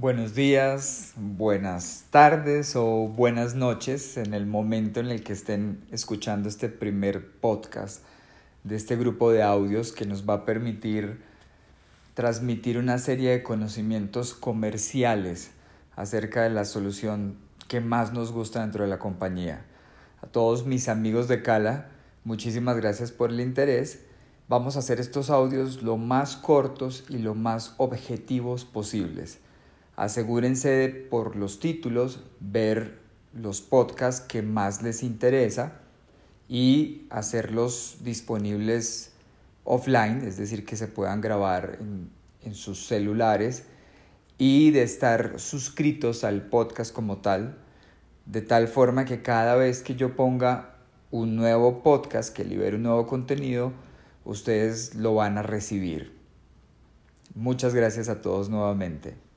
Buenos días, buenas tardes o buenas noches en el momento en el que estén escuchando este primer podcast de este grupo de audios que nos va a permitir transmitir una serie de conocimientos comerciales acerca de la solución que más nos gusta dentro de la compañía. A todos mis amigos de Cala, muchísimas gracias por el interés. Vamos a hacer estos audios lo más cortos y lo más objetivos posibles Asegúrense de, por los títulos, ver los podcasts que más les interesa y hacerlos disponibles offline, es decir, que se puedan grabar en, en sus celulares y de estar suscritos al podcast como tal, de tal forma que cada vez que yo ponga un nuevo podcast, que libere un nuevo contenido, ustedes lo van a recibir. Muchas gracias a todos nuevamente.